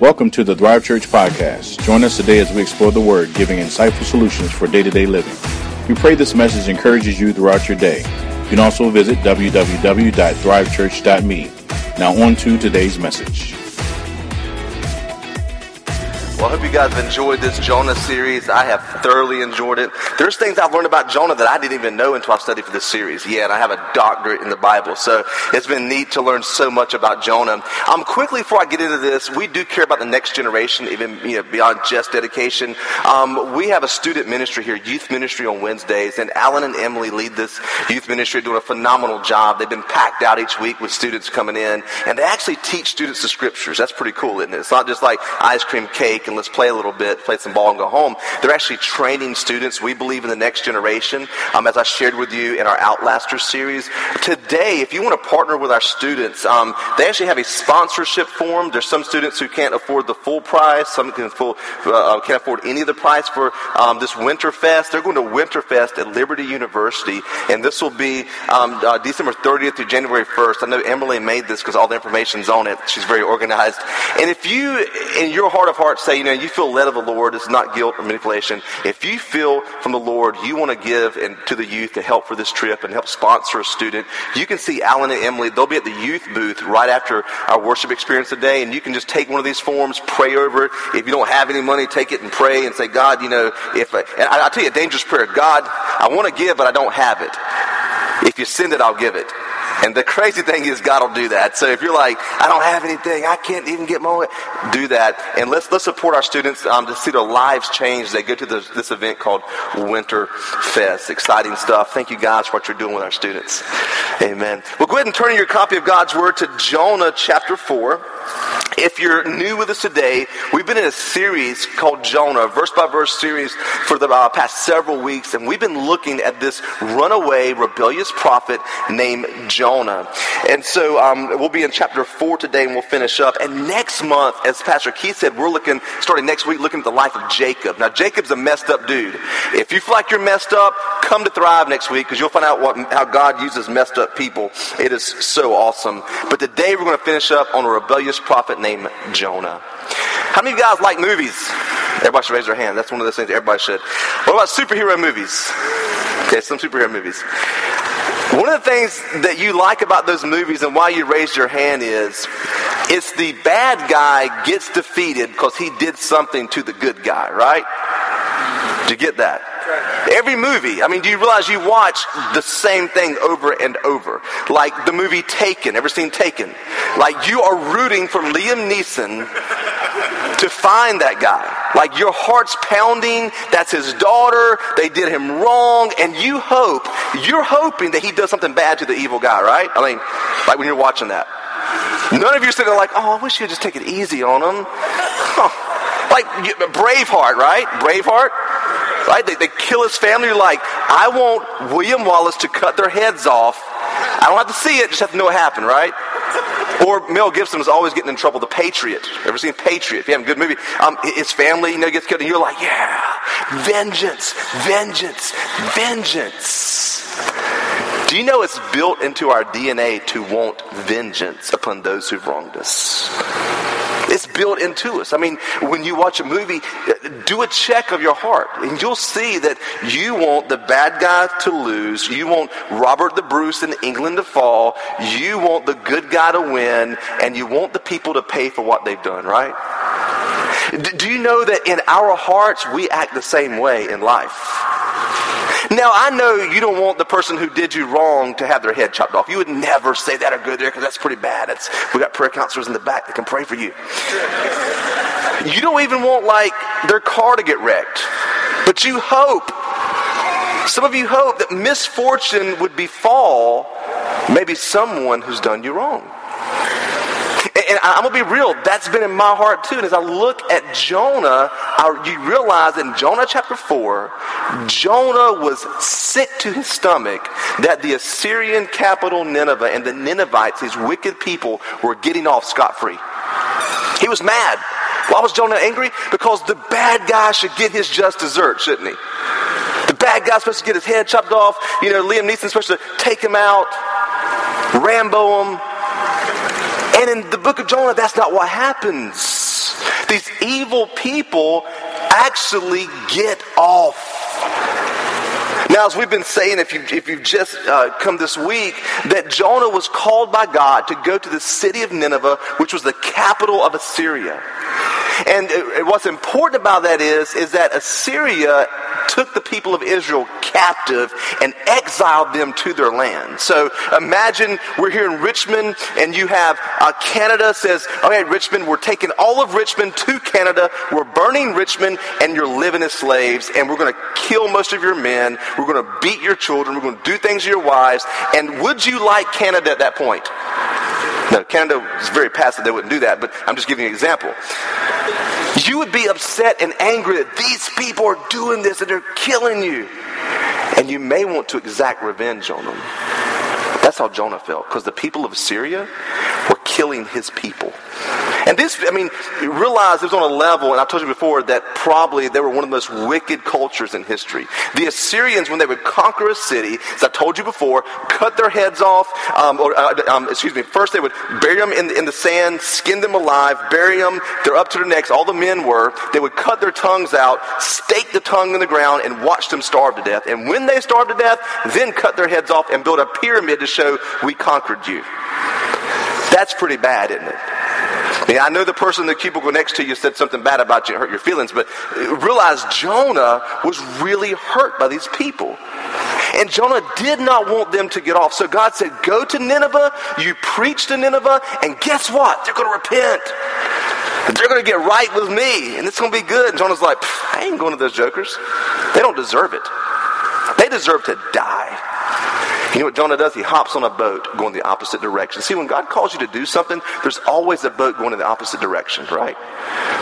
Welcome to the Thrive Church Podcast. Join us today as we explore the Word, giving insightful solutions for day to day living. We pray this message encourages you throughout your day. You can also visit www.thrivechurch.me. Now, on to today's message. Well, I hope you guys have enjoyed this Jonah series. I have thoroughly enjoyed it. There's things I've learned about Jonah that I didn't even know until I studied for this series. Yeah, and I have a doctorate in the Bible. So it's been neat to learn so much about Jonah. Um, quickly, before I get into this, we do care about the next generation, even you know, beyond just dedication. Um, we have a student ministry here, youth ministry on Wednesdays, and Alan and Emily lead this youth ministry, doing a phenomenal job. They've been packed out each week with students coming in, and they actually teach students the scriptures. That's pretty cool, isn't it? It's not just like ice cream cake and let's play a little bit, play some ball and go home. They're actually training students. We believe in the next generation. Um, as I shared with you in our Outlaster series, today, if you want to partner with our students, um, they actually have a sponsorship form. There's some students who can't afford the full price. Some can full, uh, can't afford any of the price for um, this Winterfest. They're going to Winterfest at Liberty University, and this will be um, uh, December 30th through January 1st. I know Emily made this because all the information's on it. She's very organized. And if you, in your heart of hearts, say, you know, you feel led of the Lord, it's not guilt or manipulation. If you feel from the Lord you want to give and to the youth to help for this trip and help sponsor a student, you can see Alan and Emily. They'll be at the youth booth right after our worship experience today, and you can just take one of these forms, pray over it. If you don't have any money, take it and pray and say, God, you know, if I, and I, I tell you a dangerous prayer, God, I want to give, but I don't have it. If you send it, I'll give it. And the crazy thing is, God will do that. So if you're like, I don't have anything, I can't even get my, do that. And let's let's support our students um, to see their lives change. They go to this, this event called Winter Fest. Exciting stuff. Thank you guys for what you're doing with our students. Amen. Well, go ahead and turn your copy of God's Word to Jonah chapter four. If you're new with us today, we've been in a series called Jonah, verse by verse series for the uh, past several weeks, and we've been looking at this runaway, rebellious prophet named Jonah. And so um, we'll be in chapter four today, and we'll finish up. And next month, as Pastor Keith said, we're looking, starting next week, looking at the life of Jacob. Now, Jacob's a messed up dude. If you feel like you're messed up, come to Thrive next week because you'll find out what, how God uses messed up people. It is so awesome. But today, we're going to finish up on a rebellious prophet named Jonah. How many of you guys like movies? Everybody should raise their hand. That's one of those things everybody should. What about superhero movies? Okay, some superhero movies. One of the things that you like about those movies and why you raised your hand is it's the bad guy gets defeated because he did something to the good guy, right? Did you get that? Every movie, I mean, do you realize you watch the same thing over and over? Like the movie Taken. Ever seen Taken? Like you are rooting for Liam Neeson to find that guy. Like your heart's pounding. That's his daughter. They did him wrong. And you hope, you're hoping that he does something bad to the evil guy, right? I mean, like when you're watching that. None of you are sitting there like, oh, I wish you'd just take it easy on him. like Braveheart, right? Braveheart right? They, they kill his family. You're like, I want William Wallace to cut their heads off. I don't have to see it, just have to know what happened, right? Or Mel Gibson was always getting in trouble. The Patriot. Ever seen Patriot? If you have a good movie, um, his family, you know, gets killed, and you're like, yeah, vengeance, vengeance, vengeance. Do you know it's built into our DNA to want vengeance upon those who've wronged us? Built into us. I mean, when you watch a movie, do a check of your heart, and you'll see that you want the bad guy to lose. You want Robert the Bruce in England to fall. You want the good guy to win, and you want the people to pay for what they've done, right? Do you know that in our hearts, we act the same way in life? Now, I know you don't want the person who did you wrong to have their head chopped off. You would never say that or go there because that's pretty bad. It's, we got prayer counselors in the back that can pray for you. You don't even want, like, their car to get wrecked. But you hope, some of you hope that misfortune would befall maybe someone who's done you wrong. And I'm going to be real, that's been in my heart too. And as I look at Jonah, I, you realize in Jonah chapter 4, Jonah was sick to his stomach that the Assyrian capital Nineveh and the Ninevites, these wicked people, were getting off scot free. He was mad. Why was Jonah angry? Because the bad guy should get his just dessert, shouldn't he? The bad guy's supposed to get his head chopped off. You know, Liam Neeson's supposed to take him out, Rambo him, and in the book of Jonah, that's not what happens. These evil people actually get off. Now, as we've been saying, if, you, if you've just uh, come this week, that Jonah was called by God to go to the city of Nineveh, which was the capital of Assyria. And what's important about that is, is that Assyria took the people of Israel captive and exiled them to their land. So imagine we're here in Richmond and you have uh, Canada says, okay, Richmond, we're taking all of Richmond to Canada. We're burning Richmond and you're living as slaves and we're going to kill most of your men. We're going to beat your children. We're going to do things to your wives. And would you like Canada at that point? No, Canada is very passive. They wouldn't do that, but I'm just giving you an example. You would be upset and angry that these people are doing this and they're killing you. And you may want to exact revenge on them. That's how Jonah felt, because the people of Assyria were killing his people. And this, I mean, realize it was on a level, and I told you before, that probably they were one of the most wicked cultures in history. The Assyrians, when they would conquer a city, as I told you before, cut their heads off, um, or, uh, um, excuse me, first they would bury them in in the sand, skin them alive, bury them, they're up to their necks, all the men were. They would cut their tongues out, stake the tongue in the ground, and watch them starve to death. And when they starved to death, then cut their heads off and build a pyramid to show, we conquered you. That's pretty bad, isn't it? I, know the person in the cubicle next to you said something bad about you, hurt your feelings, but uh, realize Jonah was really hurt by these people. And Jonah did not want them to get off. So God said, Go to Nineveh, you preach to Nineveh, and guess what? They're going to repent. They're going to get right with me, and it's going to be good. And Jonah's like, I ain't going to those jokers. They don't deserve it. They deserve to die. You know what Jonah does? He hops on a boat going the opposite direction. See, when God calls you to do something, there's always a boat going in the opposite direction, right?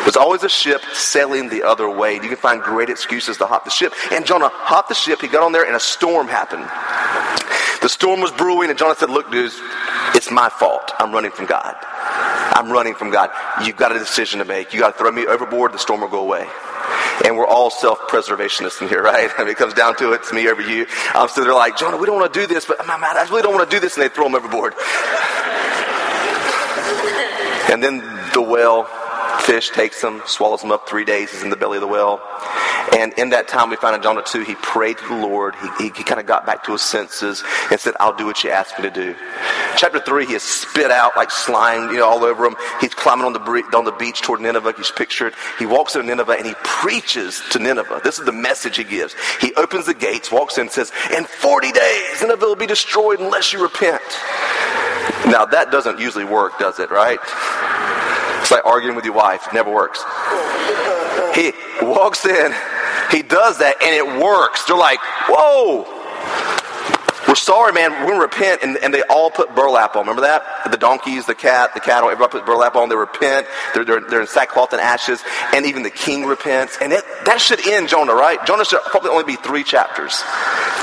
There's always a ship sailing the other way. You can find great excuses to hop the ship. And Jonah hopped the ship. He got on there, and a storm happened. The storm was brewing, and Jonah said, Look, dudes, it's my fault. I'm running from God. I'm running from God. You've got a decision to make. You've got to throw me overboard, the storm will go away. And we're all self preservationists in here, right? I mean, it comes down to it, it's me over you. Um, so they're like, Jonah, we don't want to do this, but I really don't want to do this. And they throw them overboard. and then the whale fish takes them, swallows them up three days, he's in the belly of the whale. And in that time, we find in Jonah 2, he prayed to the Lord. He, he, he kind of got back to his senses and said, I'll do what you asked me to do. Chapter 3, he is spit out like slime, you know, all over him. He's climbing on the, on the beach toward Nineveh. He's pictured. He walks into Nineveh and he preaches to Nineveh. This is the message he gives. He opens the gates, walks in, and says, In 40 days, Nineveh will be destroyed unless you repent. Now, that doesn't usually work, does it, right? It's like arguing with your wife. It never works. He walks in, he does that, and it works. They're like, whoa. We're sorry, man. We're going to repent. And, and they all put burlap on. Remember that? The donkeys, the cat, the cattle, everybody put burlap on. They repent. They're, they're, they're in sackcloth and ashes. And even the king repents. And it, that should end Jonah, right? Jonah should probably only be three chapters.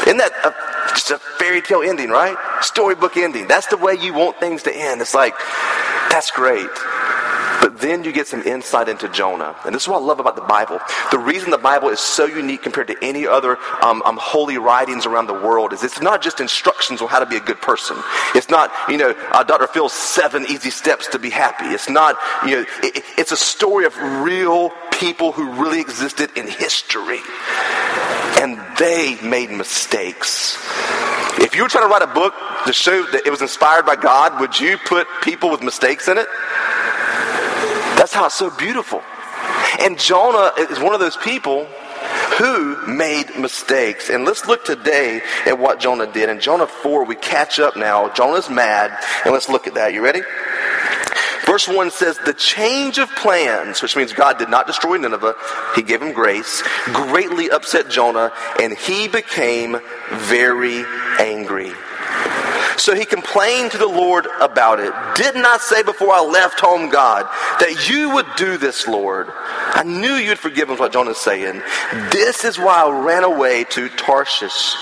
Isn't that a, just a fairy tale ending, right? Storybook ending. That's the way you want things to end. It's like, that's great. But then you get some insight into Jonah. And this is what I love about the Bible. The reason the Bible is so unique compared to any other um, um, holy writings around the world is it's not just instructions on how to be a good person. It's not, you know, uh, Dr. Phil's seven easy steps to be happy. It's not, you know, it, it's a story of real people who really existed in history. And they made mistakes. If you were trying to write a book to show that it was inspired by God, would you put people with mistakes in it? That's how it's so beautiful. And Jonah is one of those people who made mistakes. And let's look today at what Jonah did. In Jonah 4, we catch up now. Jonah's mad, and let's look at that. You ready? Verse 1 says, The change of plans, which means God did not destroy Nineveh, he gave him grace, greatly upset Jonah, and he became very angry. So he complained to the Lord about it. Did not I say before I left home, God, that you would do this, Lord. I knew you'd forgive him, what Jonah's saying. This is why I ran away to Tarshish.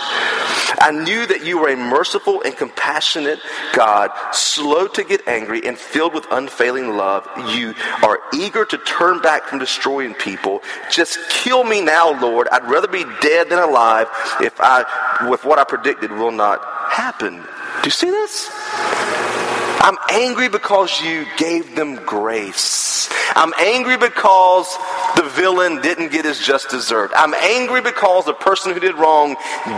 I knew that you were a merciful and compassionate God, slow to get angry and filled with unfailing love. You are eager to turn back from destroying people. Just kill me now, Lord. I'd rather be dead than alive if I, with what I predicted will not happen. Do you see this? I'm angry because you gave them grace. I'm angry because the villain didn't get his just desert. I'm angry because the person who did wrong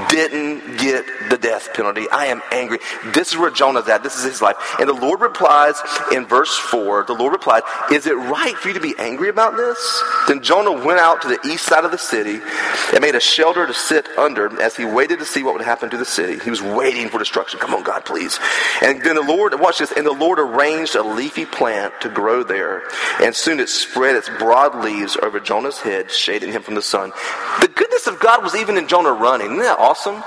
didn't get the death penalty. I am angry. This is where Jonah's at. This is his life. And the Lord replies in verse 4 the Lord replied, Is it right for you to be angry about this? Then Jonah went out to the east side of the city and made a shelter to sit under as he waited to see what would happen to the city. He was waiting for destruction. Come on, God, please. And then the Lord, watch this, and the Lord arranged a leafy plant to grow there. And soon it spread its broad leaves over Jonah's head, shading him from the sun. The goodness of God was even in Jonah running. Isn't that awesome?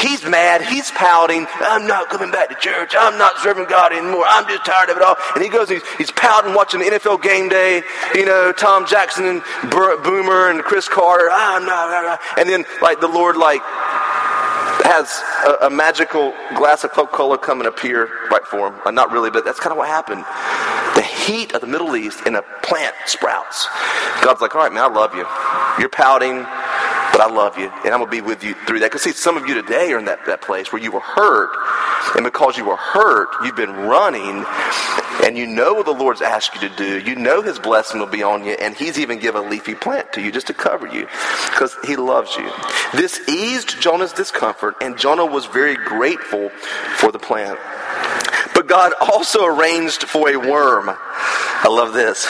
He's mad. He's pouting. I'm not coming back to church. I'm not serving God anymore. I'm just tired of it all. And he goes, he's, he's pouting, watching the NFL game day. You know, Tom Jackson and Boomer and Cris Carter. I'm not. And then, like, the Lord, like, has a, a magical glass of Coca Cola come and appear right for him. Not really, but that's kind of what happened. The heat of the Middle East and a plant sprouts. God's like, all right, man, I love you. You're pouting but I love you, and I'm going to be with you through that. Because see, some of you today are in that, that place where you were hurt, and because you were hurt, you've been running, and you know what the Lord's asked you to do. You know His blessing will be on you, and He's even given a leafy plant to you just to cover you, because He loves you. This eased Jonah's discomfort, and Jonah was very grateful for the plant. But God also arranged for a worm. I love this.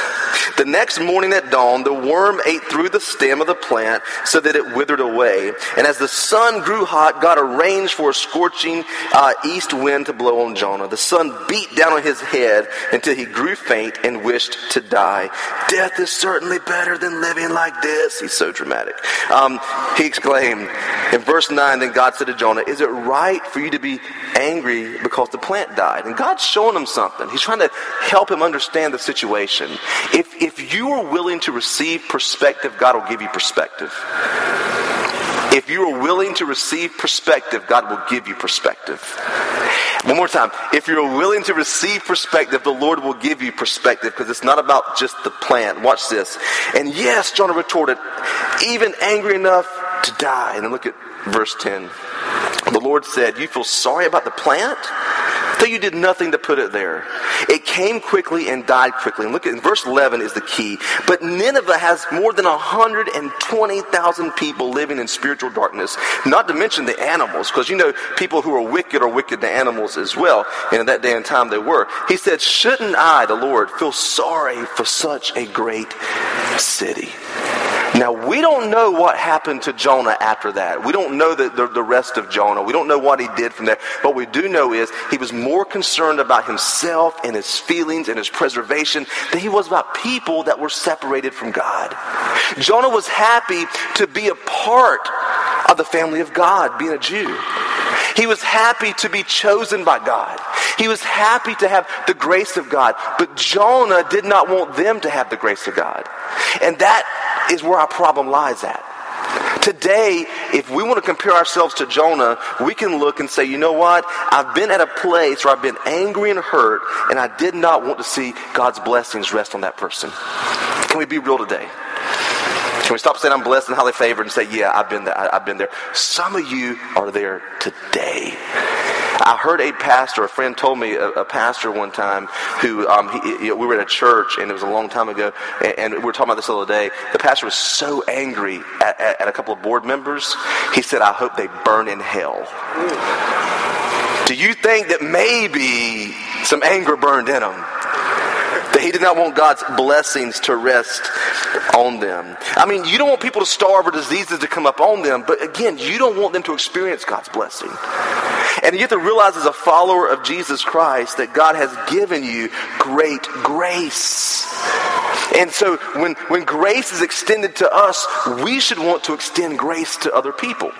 The next morning at dawn, the worm ate through the stem of the plant so that it withered away. And as the sun grew hot, God arranged for a scorching uh, east wind to blow on Jonah. The sun beat down on his head until he grew faint and wished to die. Death is certainly better than living like this. He's so dramatic. Um, he exclaimed in verse 9, then God said to Jonah, Is it right for you to be angry because the plant died? And God's showing him something. He's trying to help him understand the situation. If, if you are willing to receive perspective, God will give you perspective. If you are willing to receive perspective, God will give you perspective. One more time. If you're willing to receive perspective, the Lord will give you perspective because it's not about just the plant. Watch this. And yes, Jonah retorted, even angry enough to die. And then look at verse 10. The Lord said, You feel sorry about the plant? Though you did nothing to put it there. It came quickly and died quickly. And look at verse 11 is the key. But Nineveh has more than 120,000 people living in spiritual darkness, not to mention the animals, because you know people who are wicked are wicked to animals as well. And in that day and time they were. He said, Shouldn't I, the Lord, feel sorry for such a great city? Now, we don't know what happened to Jonah after that. We don't know the, the, the, rest of Jonah. We don't know what he did from there. What we do know is he was more concerned about himself and his feelings and his preservation than he was about people that were separated from God. Jonah was happy to be a part of the family of God, being a Jew. He was happy to be chosen by God. He was happy to have the grace of God. But Jonah did not want them to have the grace of God. And that is where our problem lies at. Today, if we want to compare ourselves to Jonah, we can look and say, you know what? I've been at a place where I've been angry and hurt, and I did not want to see God's blessings rest on that person. Can we be real today? Can we stop saying I'm blessed and highly favored and say, yeah, I've been there. I've been there. Some of you are there today. I heard a pastor, a friend told me, a, a pastor one time who, um, he, we were at a church and it was a long time ago, and, and, we were talking about this the other day. The pastor was so angry at, at, at a couple of board members, he said, I hope they burn in hell. Do you think that maybe some anger burned in them? That he did not want God's blessings to rest on them. I mean, you don't want people to starve or diseases to come up on them, but again, you don't want them to experience God's blessing. And you have to realize as a follower of Jesus Christ that God has given you great grace. And so when, when grace is extended to us, we should want to extend grace to other people.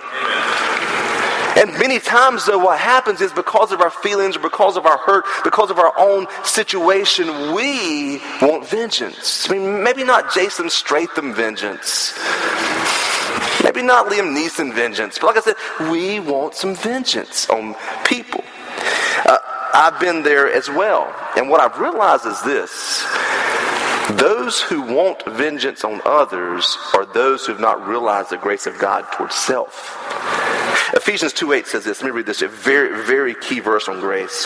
And many times, though, what happens is because of our feelings or because of our hurt, because of our own situation, we want vengeance. I mean, maybe not Jason Stratham vengeance. Maybe not Liam Neeson vengeance. But like I said, we want some vengeance on people. Uh, I've been there as well. And what I've realized is this those who want vengeance on others are those who have not realized the grace of God towards self. Ephesians 2.8 says this. Let me read this. A very, very key verse on grace.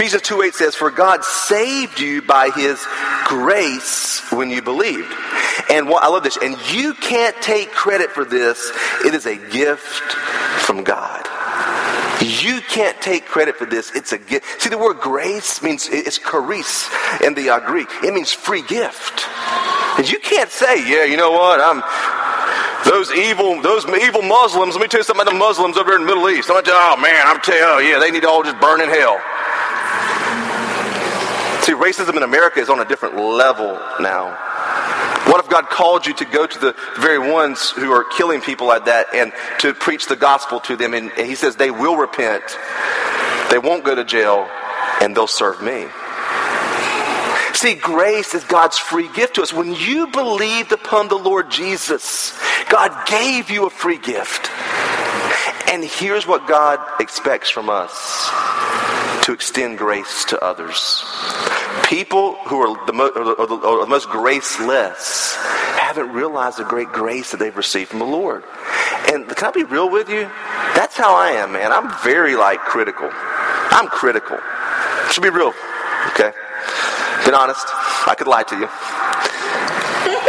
Ephesians 2.8 says, For God saved you by his grace when you believed. And what, I love this. And you can't take credit for this. It is a gift from God. You can't take credit for this. It's a gift. See, the word grace means it's charis in the uh, Greek. It means free gift. And you can't say, yeah, you know what? I'm those evil, those evil Muslims. Let me tell you something about the Muslims over here in the Middle East. I'm you, oh man, I'm telling you, yeah, they need to all just burn in hell. See, racism in America is on a different level now. What if God called you to go to the very ones who are killing people like that and to preach the gospel to them? And, He says they will repent, they won't go to jail, and they'll serve me. See, grace is God's free gift to us. When you believed upon the Lord Jesus, God gave you a free gift. And here's what God expects from us to extend grace to others. People who are the, mo- or the, or the most graceless haven't realized the great grace that they've received from the Lord. And can I be real with you? That's how I am, man. I'm very like critical. I'm critical. Should be real, okay? Been honest. I could lie to you.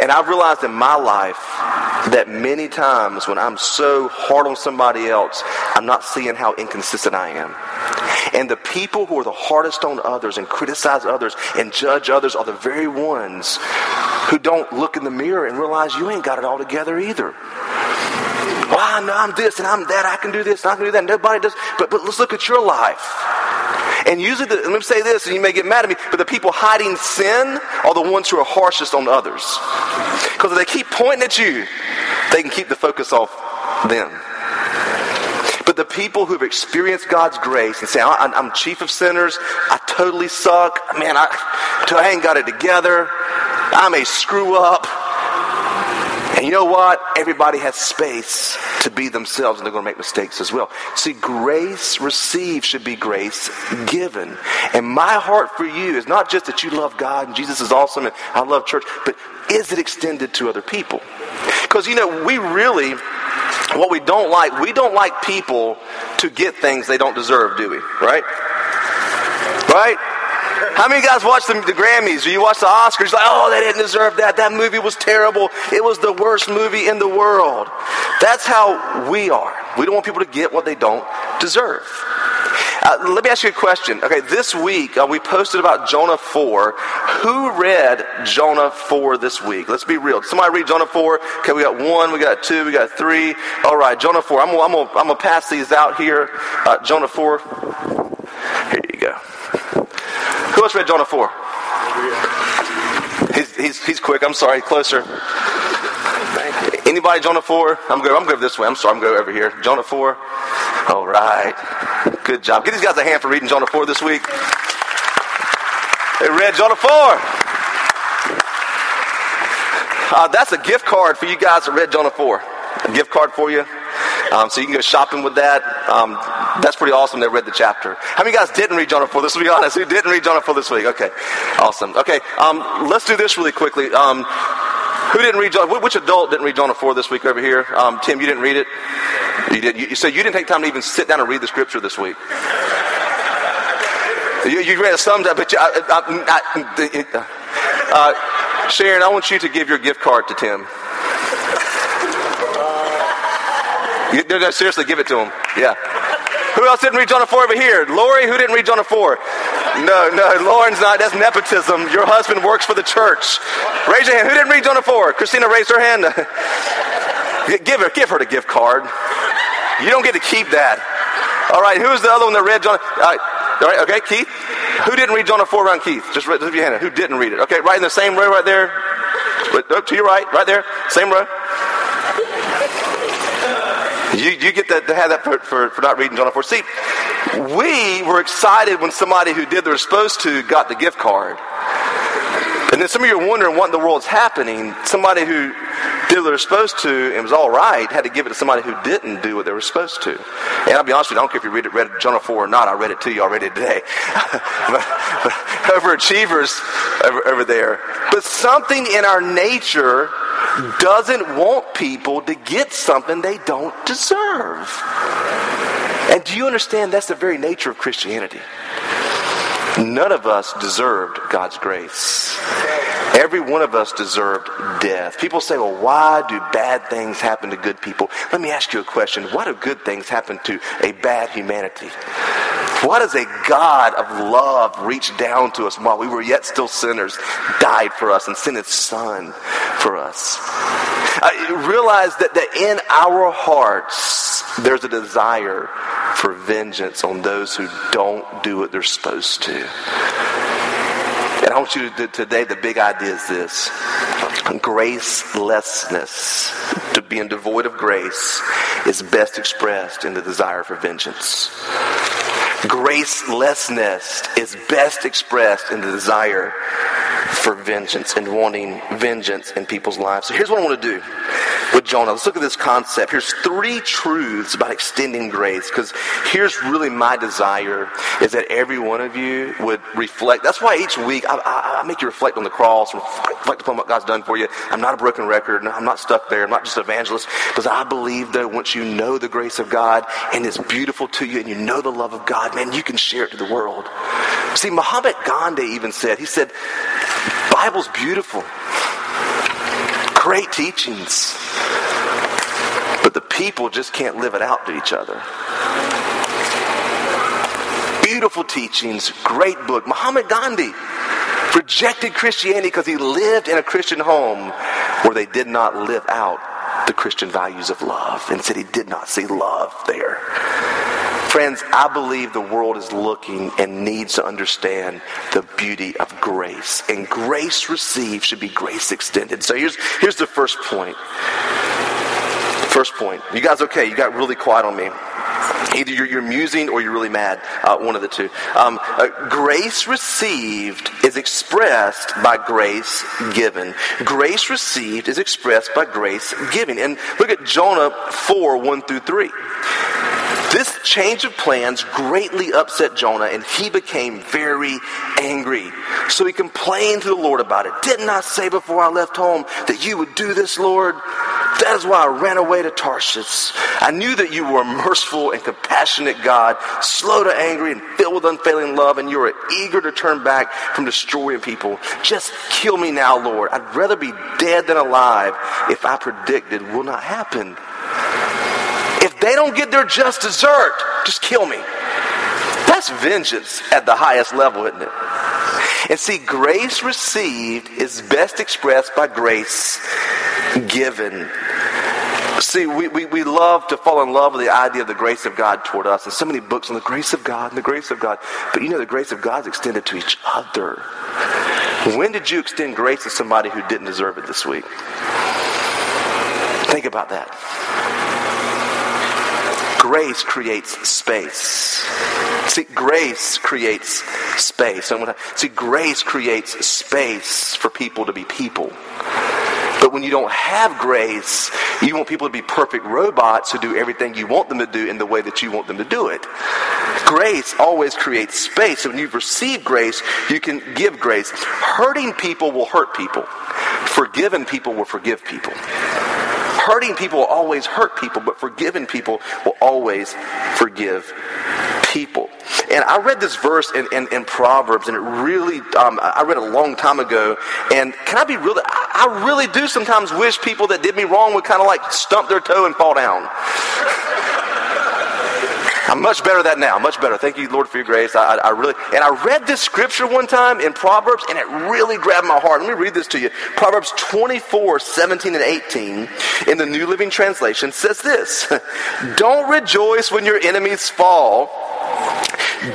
And I've realized in my life that many times when I'm so hard on somebody else, I'm not seeing how inconsistent I am. And the people who are the hardest on others and criticize others and judge others are the very ones who don't look in the mirror and realize you ain't got it all together either. Well, I know I'm this and I'm that. I can do this and I can do that. Nobody does. But, but let's look at your life. And usually, the, let me say this, and you may get mad at me, but the people hiding sin are the ones who are harshest on others. Because if they keep pointing at you, they can keep the focus off them. But the people who've experienced God's grace and say, I'm chief of sinners, I totally suck, man, I, I ain't got it together, I'm a screw up. And you know what? Everybody has space to be themselves and they're going to make mistakes as well. See, grace received should be grace given. And my heart for you is not just that you love God and Jesus is awesome and I love church, but is it extended to other people? Because, you know, we really, what we don't like, we don't like people to get things they don't deserve, do we? Right? Right? How many guys watch the, the Grammys or you watch the Oscars? Like, oh, they didn't deserve that. That movie was terrible. It was the worst movie in the world. That's how we are. We don't want people to get what they don't deserve. Uh, let me ask you a question. Okay, this week uh, we posted about Jonah 4. Who read Jonah 4 this week? Let's be real. Somebody read Jonah 4. Okay, we got one, we got two, we got three. All right, Jonah 4. I'm, I'm, I'm going to pass these out here. Uh, Jonah 4. Here you go. Who else read Jonah 4? He's, he's, he's quick. I'm sorry. Closer. Anybody Jonah 4? I'm going, I'm going this way. I'm sorry. I'm going over here. Jonah 4. All right. Good job. Give these guys a hand for reading Jonah 4 this week. They read Jonah 4. Uh, that's a gift card for you guys that read Jonah 4. A gift card for you. Um, so you can go shopping with that. Um, that's pretty awesome. They read the chapter. How many guys didn't read Jonah 4? Let's be honest. Who didn't read Jonah 4 this week? Okay. Awesome. Okay. Um, let's do this really quickly. Who didn't read Jonah? Which adult didn't read Jonah 4 this week over here? Um, Tim, you didn't read it? You did. You, so you didn't take time to even sit down and read the scripture this week. You, you read some, but you, I, I, I, uh, Sharon, I want you to give your gift card to Tim. No, no, seriously, give it to him. Yeah. Who else didn't read Jonah 4 over here? Lori, who didn't read Jonah 4? No, no, Lauren's not. That's nepotism. Your husband works for the church. Raise your hand. Who didn't read Jonah 4? Christina raised her hand. give her, give her the gift card. You don't get to keep that. All right, who's the other one that read Jonah? All right, all right okay, Keith. Who didn't read Jonah 4 around Keith? Just raise your hand. Who didn't read it? Okay, right in the same row right there. Up oh, to your right, right there. Same row. You, you get to, to have that for, for, for not reading Jonah 4. See, we were excited when somebody who did were supposed to got the gift card. And then some of you are wondering what in the world's happening. Somebody who did what they were supposed to and was all right had to give it to somebody who didn't do what they were supposed to. And I'll be honest with you, I don't care if you read, it, read Jonah 4 or not. I read it to you already today. but, but overachievers over, over there. But something in our nature doesn't want people to get something they don't deserve. And do you understand that's the very nature of Christianity? None of us deserved God's grace. Every one of us deserved death. People say, well, why do bad things happen to good people? Let me ask you a question. Why do good things happen to a bad humanity? Why does a God of love reach down to us while we were yet still sinners, died for us, and sent his son for us? I realize that, that in our hearts, there's a desire for vengeance on those who don't do what they're supposed to. And I want you to today, the big idea is this gracelessness, to being devoid of grace, is best expressed in the desire for vengeance. Gracelessness is best expressed in the desire for vengeance and wanting vengeance in people's lives. So here's what I want to do with Jonah. Let's look at this concept. Here's three truths about extending grace, because here's really my desire is that every one of you would reflect. That's why each week I, I, I make you reflect on the cross, reflect upon what God's done for you. I'm not a broken record. I'm not stuck there. I'm not just an evangelist, because I believe that once you know the grace of God and it's beautiful to you and you know the love of God, man, you can share it to the world. See, Mahatma Gandhi even said, he said, Bible's beautiful. Great teachings. But the people just can't live it out to each other. Beautiful teachings, great book. Muhammad Gandhi rejected Christianity because he lived in a Christian home where they did not live out the Christian values of love and said he did not see love there. Friends, I believe the world is looking and needs to understand the beauty of grace. And grace received should be grace extended. So here's, here's the first point. First point. You guys okay? You got really quiet on me. Either you're, you're musing or you're really mad. Uh, one of the two. Um, uh, grace received is expressed by grace given. Grace received is expressed by grace given. And look at Jonah 4 1 through 3. This change of plans greatly upset Jonah, and he became very angry. So he complained to the Lord about it. Didn't I say before I left home that you would do this, Lord? That is why I ran away to Tarshish. I knew that you were a merciful and compassionate God, slow to anger and filled with unfailing love, and you were eager to turn back from destroying people. Just kill me now, Lord. I'd rather be dead than alive if I predicted will not happen. They don't get their just desert, just kill me. That's vengeance at the highest level, isn't it? And see, grace received is best expressed by grace given. See, we, we, we love to fall in love with the idea of the grace of God toward us. And so many books on the grace of God and the grace of God. But you know, the grace of God is extended to each other. When did you extend grace to somebody who didn't deserve it this week? Think about that. Grace creates space. See, grace creates space. See, grace creates space for people to be people. But when you don't have grace, you want people to be perfect robots who do everything you want them to do in the way that you want them to do it. Grace always creates space. So when you've received grace, you can give grace. Hurting people will hurt people. Forgiven people will forgive people. Hurting people will always hurt people, but forgiving people will always forgive people. And I read this verse in, in, in Proverbs, and it really, um, I read it a long time ago. And can I be real? I, I really do sometimes wish people that did me wrong would kind of like stump their toe and fall down. I'm much better at that now. Much better. Thank you, Lord, for your grace. I, I, I, really and I read this scripture one time in Proverbs, and it really grabbed my heart. Let me read this to you. Proverbs 24, 17, and 18 in the New Living Translation says this: Don't rejoice when your enemies fall.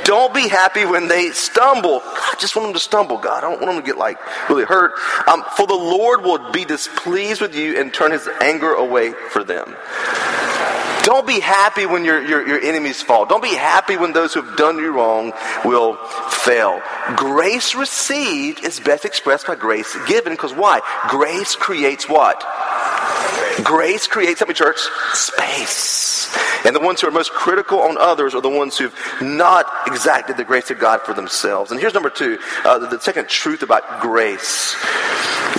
Don't be happy when they stumble. I just want them to stumble, God. I don't want them to get like really hurt. Um, for the Lord will be displeased with you and turn his anger away for them. Don't be happy when your, your, your enemies fall. Don't be happy when those who have done you wrong will fail. Grace received is best expressed by grace given because why? Grace creates what? Grace creates, help me church, space. And the ones who are most critical on others are the ones who've not exacted the grace of God for themselves. And here's number two, uh, the, the second truth about grace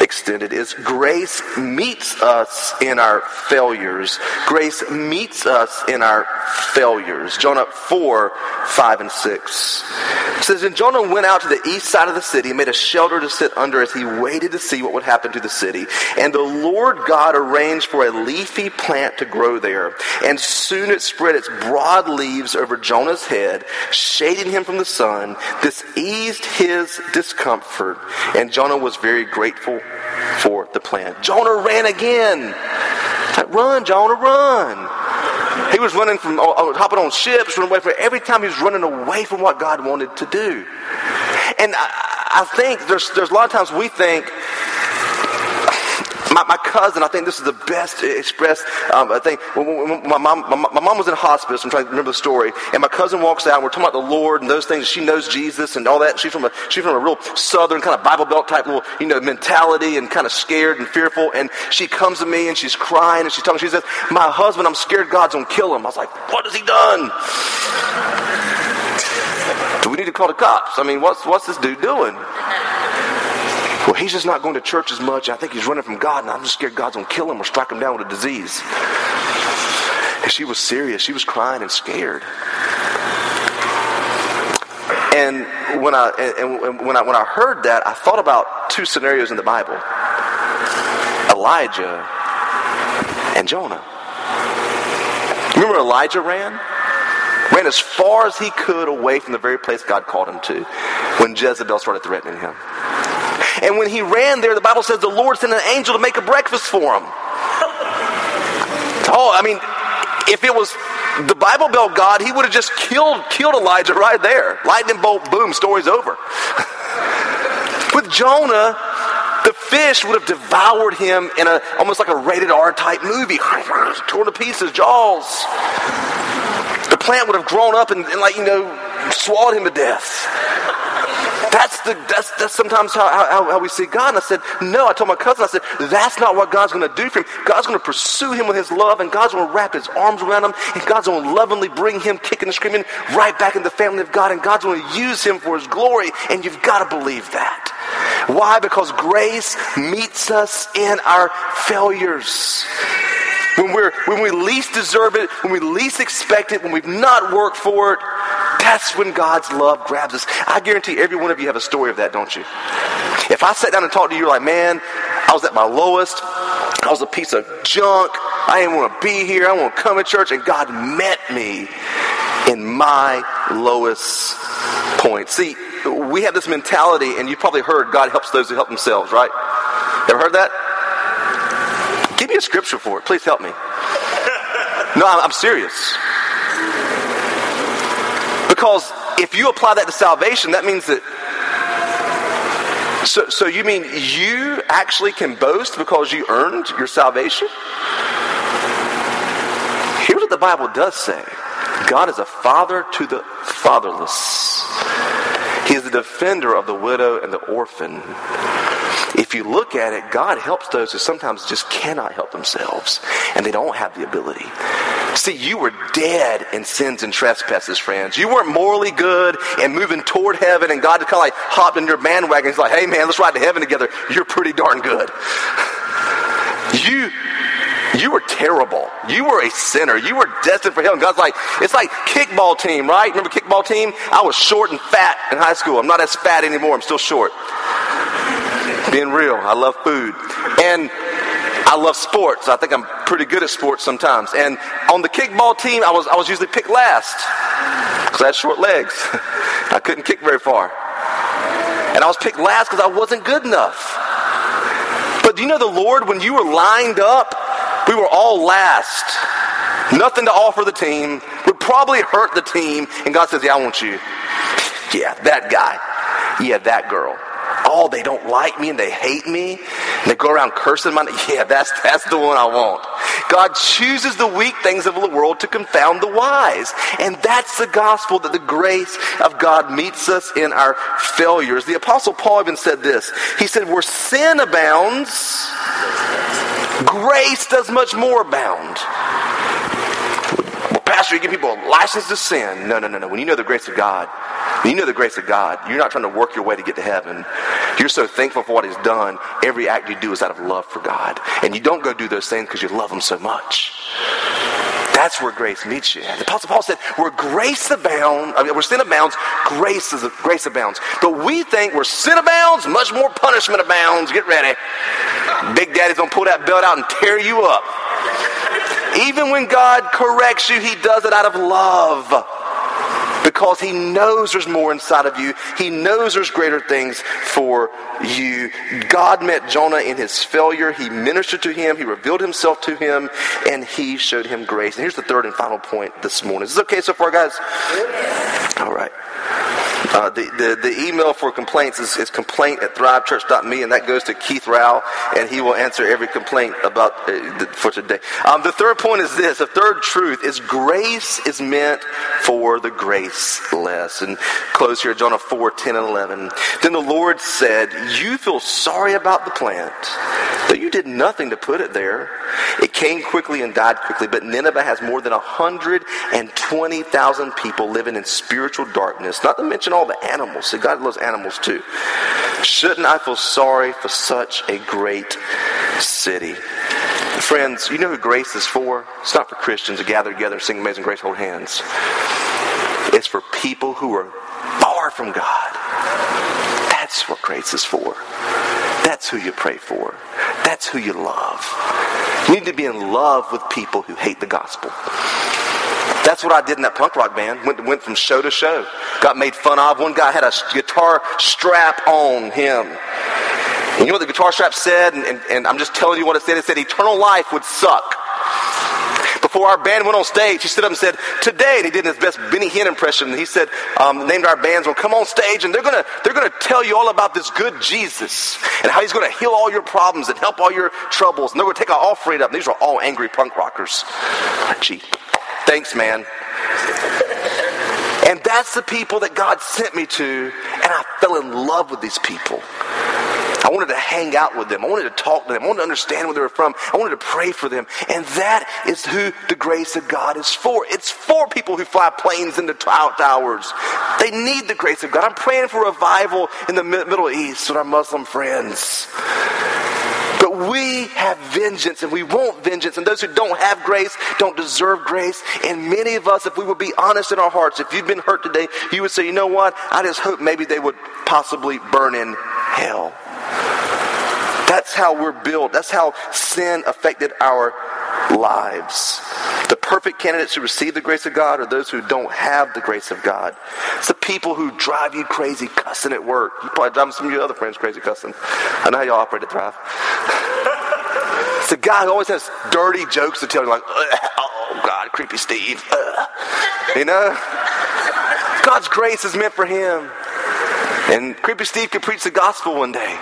extended is grace meets us in our failures. Grace meets us in our failures. Jonah 4, 5, and 6. It says, And Jonah went out to the east side of the city and made a shelter to sit under as he waited to see what would happen to the city. And the Lord God arranged for a leafy plant to grow there. And soon it spread its broad leaves over Jonah's head, shading him from the sun. This eased his discomfort. And Jonah was very grateful for the plan. Jonah ran again. Run, Jonah, run. He was running from oh, oh, hopping on ships, running away from every time he was running away from what God wanted to do. And I, I think there's there's a lot of times we think my, my, cousin, I think this is the best expressed um, I think my, mom, my, my, mom was in hospice, I'm trying to remember the story, and my cousin walks out, and we're talking about the Lord and those things. She knows Jesus and all that. She's from a, she's from a real southern kind of Bible Belt type little, you know, mentality and kind of scared and fearful. And she comes to me and she's crying and she's talking. She says, My husband, I'm scared God's to kill him. I was like, What has he done? Do we need to call the cops? I mean, what's, what's this dude doing? Well, he's just not going to church as much. I think he's running from God, and I'm just scared God's going to kill him or strike him down with a disease. And she was serious. She was crying and scared. And when I, and when I, when I heard that, I thought about two scenarios in the Bible Elijah and Jonah. Remember Elijah ran? Ran as far as he could away from the very place God called him to when Jezebel started threatening him. And when he ran there, the Bible says the Lord sent an angel to make a breakfast for him. Oh, I mean, if it was the Bible Belt God, he would have just killed, killed Elijah right there. Lightning bolt, boom, story's over. With Jonah, the fish would have devoured him in a almost like a rated R type movie, torn to pieces, jaws. The plant would have grown up and, and like you know, swallowed him to death. That's the that's that's sometimes how, how, how we see God. And I said, no. I told my cousin, I said, that's not what God's going to do for him. God's going to pursue him with His love, and God's going to wrap His arms around him, and God's going to lovingly bring him kicking and screaming right back in the family of God, and God's going to use him for His glory. And you've got to believe that. Why? Because grace meets us in our failures. When, we're, when we least deserve it, when we least expect it, when we've not worked for it, that's when God's love grabs us. I guarantee every one of you have a story of that, don't you? If I sat down and talked to you, you're like, man, I was at my lowest. I was a piece of junk. I didn't want to be here. I want to come to church. And God met me in my lowest point. See, we have this mentality, and you've probably heard God helps those who help themselves, right? Ever heard that? Give me a scripture for it. Please help me. No, I'm serious. Because if you apply that to salvation, that means that. So, so you mean you actually can boast because you earned your salvation? Here's what the Bible does say God is a father to the fatherless, He is a defender of the widow and the orphan. If you look at it, God helps those who sometimes just cannot help themselves and they don't have the ability. See, you were dead in sins and trespasses, friends. You weren't morally good and moving toward heaven, and God just kind of like hopped in your bandwagon. He's like, hey, man, let's ride to heaven together. You're pretty darn good. You you were terrible. You were a sinner. You were destined for hell. And God's like, it's like kickball team, right? Remember kickball team? I was short and fat in high school. I'm not as fat anymore. I'm still short. Being real, I love food. And I love sports. I think I'm pretty good at sports sometimes. And on the kickball team, I was, I was usually picked last because I had short legs. I couldn't kick very far. And I was picked last because I wasn't good enough. But do you know the Lord, when you were lined up, we were all last. Nothing to offer the team. Would probably hurt the team. And God says, Yeah, I want you. Yeah, that guy. Yeah, that girl oh, they don't like me and they hate me. And they go around cursing my name. Yeah, that's, that's the one I want. God chooses the weak things of the world to confound the wise. And that's the gospel that the grace of God meets us in our failures. The Apostle Paul even said this. He said, where sin abounds, grace does much more abound. Well, Pastor, you give people a license to sin. No, no, no, no. When you know the grace of God, you know the grace of God, you're not trying to work your way to get to heaven. You're so thankful for what He's done. Every act you do is out of love for God. And you don't go do those things because you love Him so much. That's where grace meets you. The Apostle Paul said, where grace abounds, I mean, where sin abounds, grace, is, grace abounds. But we think where sin abounds, much more punishment abounds. Get ready. Big Daddy's going to pull that belt out and tear you up. Even when God corrects you, he does it out of love because he knows there's more inside of you. He knows there's greater things for you. God met Jonah in his failure. He ministered to him. He revealed himself to him and he showed him grace. And here's the third and final point this morning. Is this okay so far, guys? All right. Uh, the, the, the, email for complaints is, is complaint at thrivechurch.me, and that goes to Keith Rao, and he will answer every complaint about uh, for today. Um, the third point is this: the third truth is grace is meant for the graceless. And close here, Jonah 4, 10 and 11. Then the Lord said, You feel sorry about the plant, though you did nothing to put it there. It came quickly and died quickly, but Nineveh has more than 120,000 people living in spiritual darkness, not to mention all the animals. See, God loves animals too. Shouldn't I feel sorry for such a great city? Friends, you know who grace is for? It's not for Christians to gather together and sing Amazing Grace, hold hands. It's for people who are far from God. That's what grace is for. That's who you pray for. That's who you love. You need to be in love with people who hate the gospel. That's what I did in that punk rock band. Went, went from show to show. Got made fun of. One guy had a guitar strap on him. And you know what the guitar strap said? And, and, and I'm just telling you what it said. It said eternal life would suck. Before our band went on stage, he stood up and said, Today, and he did his best Benny Hinn impression. He said, um, named our bands, will come on stage and they're to they're gonna tell you all about this good Jesus and how he's to heal all your problems and help all your troubles. And they're to take an offering up. And these are all angry punk rockers. Gee, thanks, man. And that's the people that God sent me to, and I fell in love with these people. I wanted to hang out with them. I wanted to talk to them. I wanted to understand where they were from. I wanted to pray for them. And that is who the grace of God is for. It's for people who fly planes into towers. They need the grace of God. I'm praying for revival in the Middle East with our Muslim friends. We have vengeance and we want vengeance. And those who don't have grace don't deserve grace. And many of us, if we would be honest in our hearts, if you've been hurt today, you would say, you know what? I just hope maybe they would possibly burn in hell. That's how we're built. That's how sin affected our lives. The perfect candidates who receive the grace of God are those who don't have the grace of God. It's the people who drive you crazy cussing at work. You probably drive some of your other friends crazy cussing. I know how y'all operate at Thrive. It's the guy who always has dirty jokes to tell you, like, uh, oh, God, creepy Steve. Uh. You know? God's grace is meant for him. And creepy Steve could preach the gospel one day.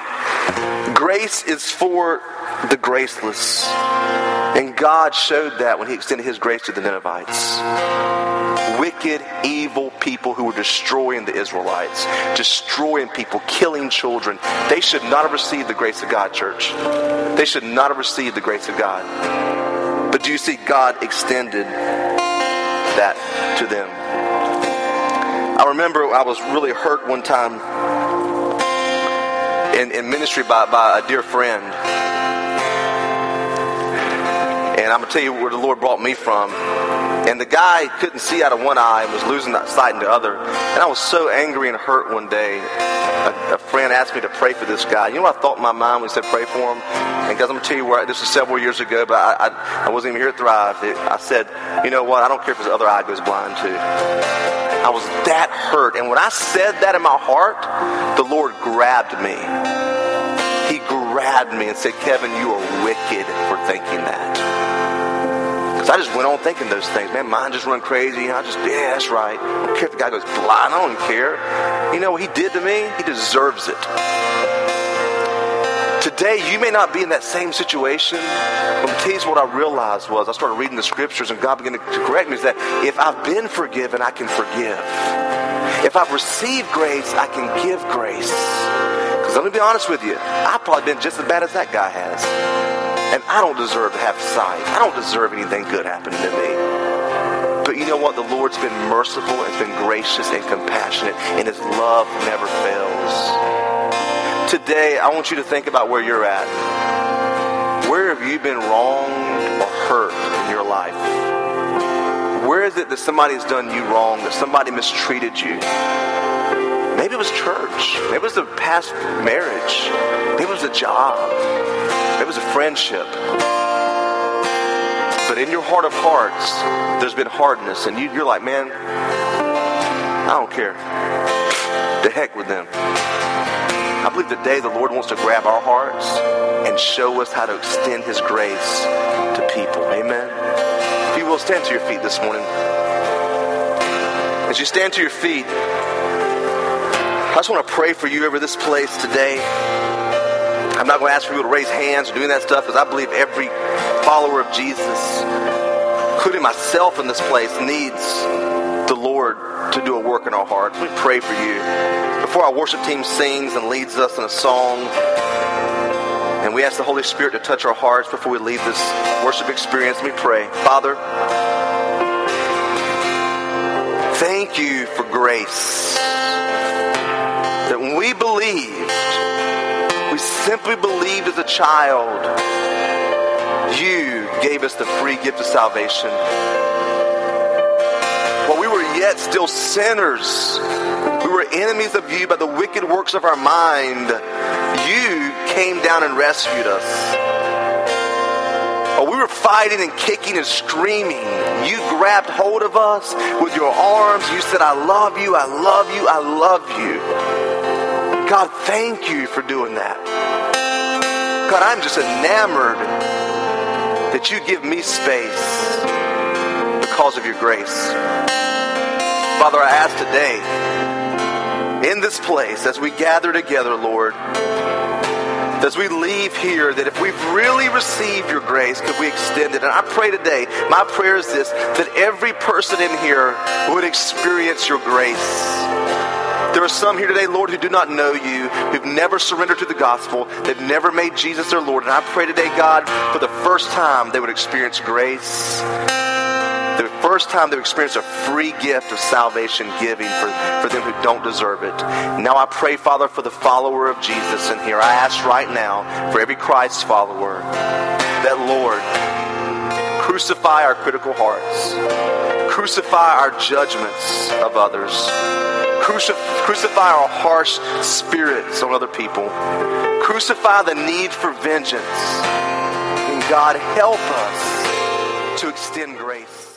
Grace is for the graceless. And God showed that when He extended His grace to the Ninevites. Wicked, evil people who were destroying the Israelites, destroying people, killing children. They should not have received the grace of God, church. They should not have received the grace of God. But do you see God extended that to them? I remember I was really hurt one time in, in ministry by, by a dear friend. And I'm going to tell you where the Lord brought me from. And the guy couldn't see out of one eye and was losing sight in the other. And I was so angry and hurt one day. A, a friend asked me to pray for this guy. You know what I thought in my mind when he said pray for him? And guys, I'm going to tell you where this was several years ago, but I, I, I wasn't even here at Thrive. It, I said, you know what? I don't care if his other eye goes blind too. I was that hurt. And when I said that in my heart, the Lord grabbed me. He grabbed me and said, Kevin, you are wicked for thinking that. Because I just went on thinking those things. Man, mine just run crazy. I just, yeah, that's right. I don't care if the guy goes blind. I don't care. You know what he did to me? He deserves it. Today, you may not be in that same situation. But tell you what I realized was I started reading the scriptures and God began to correct me is that if I've been forgiven, I can forgive. If I've received grace, I can give grace. Because let me be honest with you, I've probably been just as bad as that guy has. And I don't deserve to have sight. I don't deserve anything good happening to me. But you know what? The Lord's been merciful, has been gracious and compassionate, and His love never fails. today, I want you to think about where you're at. Where have you been wronged or hurt in your life? Where is it that somebody's done you wrong, that somebody mistreated you? Maybe it was church. Maybe it was a past marriage. Maybe it was a job. Maybe it was a friendship. But in your heart of hearts, there's been hardness, and you, you're like, man, I don't care. The heck with them. I believe today the Lord wants to grab our hearts and show us how to extend His grace to people. Amen. If you will, stand to your feet this morning. As you stand to your feet, I just want to pray for you over this place today. I'm not going to ask for people to raise hands or doing that stuff because I believe every follower of Jesus, including myself in this place, needs the Lord to do a work in our hearts. We pray for you. Before our worship team sings and leads us in a song, and we ask the Holy Spirit to touch our hearts before we leave this worship experience, me pray. Father, thank you for grace. That when we believed, we simply believed as a child, you gave us the free gift of salvation. While we were yet still sinners, we were enemies of you by the wicked works of our mind. You came down and rescued us. While we were fighting and kicking and screaming, you grabbed hold of us with your arms. You said, I love you, I love you, I love you. God, thank you for doing that. God, I'm just enamored that you give me space because of your grace. Father, I ask today in this place as we gather together, Lord, as we leave here, that if we've really received your grace, could we extend it? And I pray today, my prayer is this that every person in here would experience your grace. There are some here today, Lord, who do not know you, who've never surrendered to the gospel, they've never made Jesus their Lord. And I pray today, God, for the first time they would experience grace first time they've experienced a free gift of salvation giving for, for them who don't deserve it. Now I pray, Father, for the follower of Jesus in here. I ask right now for every Christ follower that, Lord, crucify our critical hearts, crucify our judgments of others, Crucif- crucify our harsh spirits on other people, crucify the need for vengeance. And God, help us to extend grace.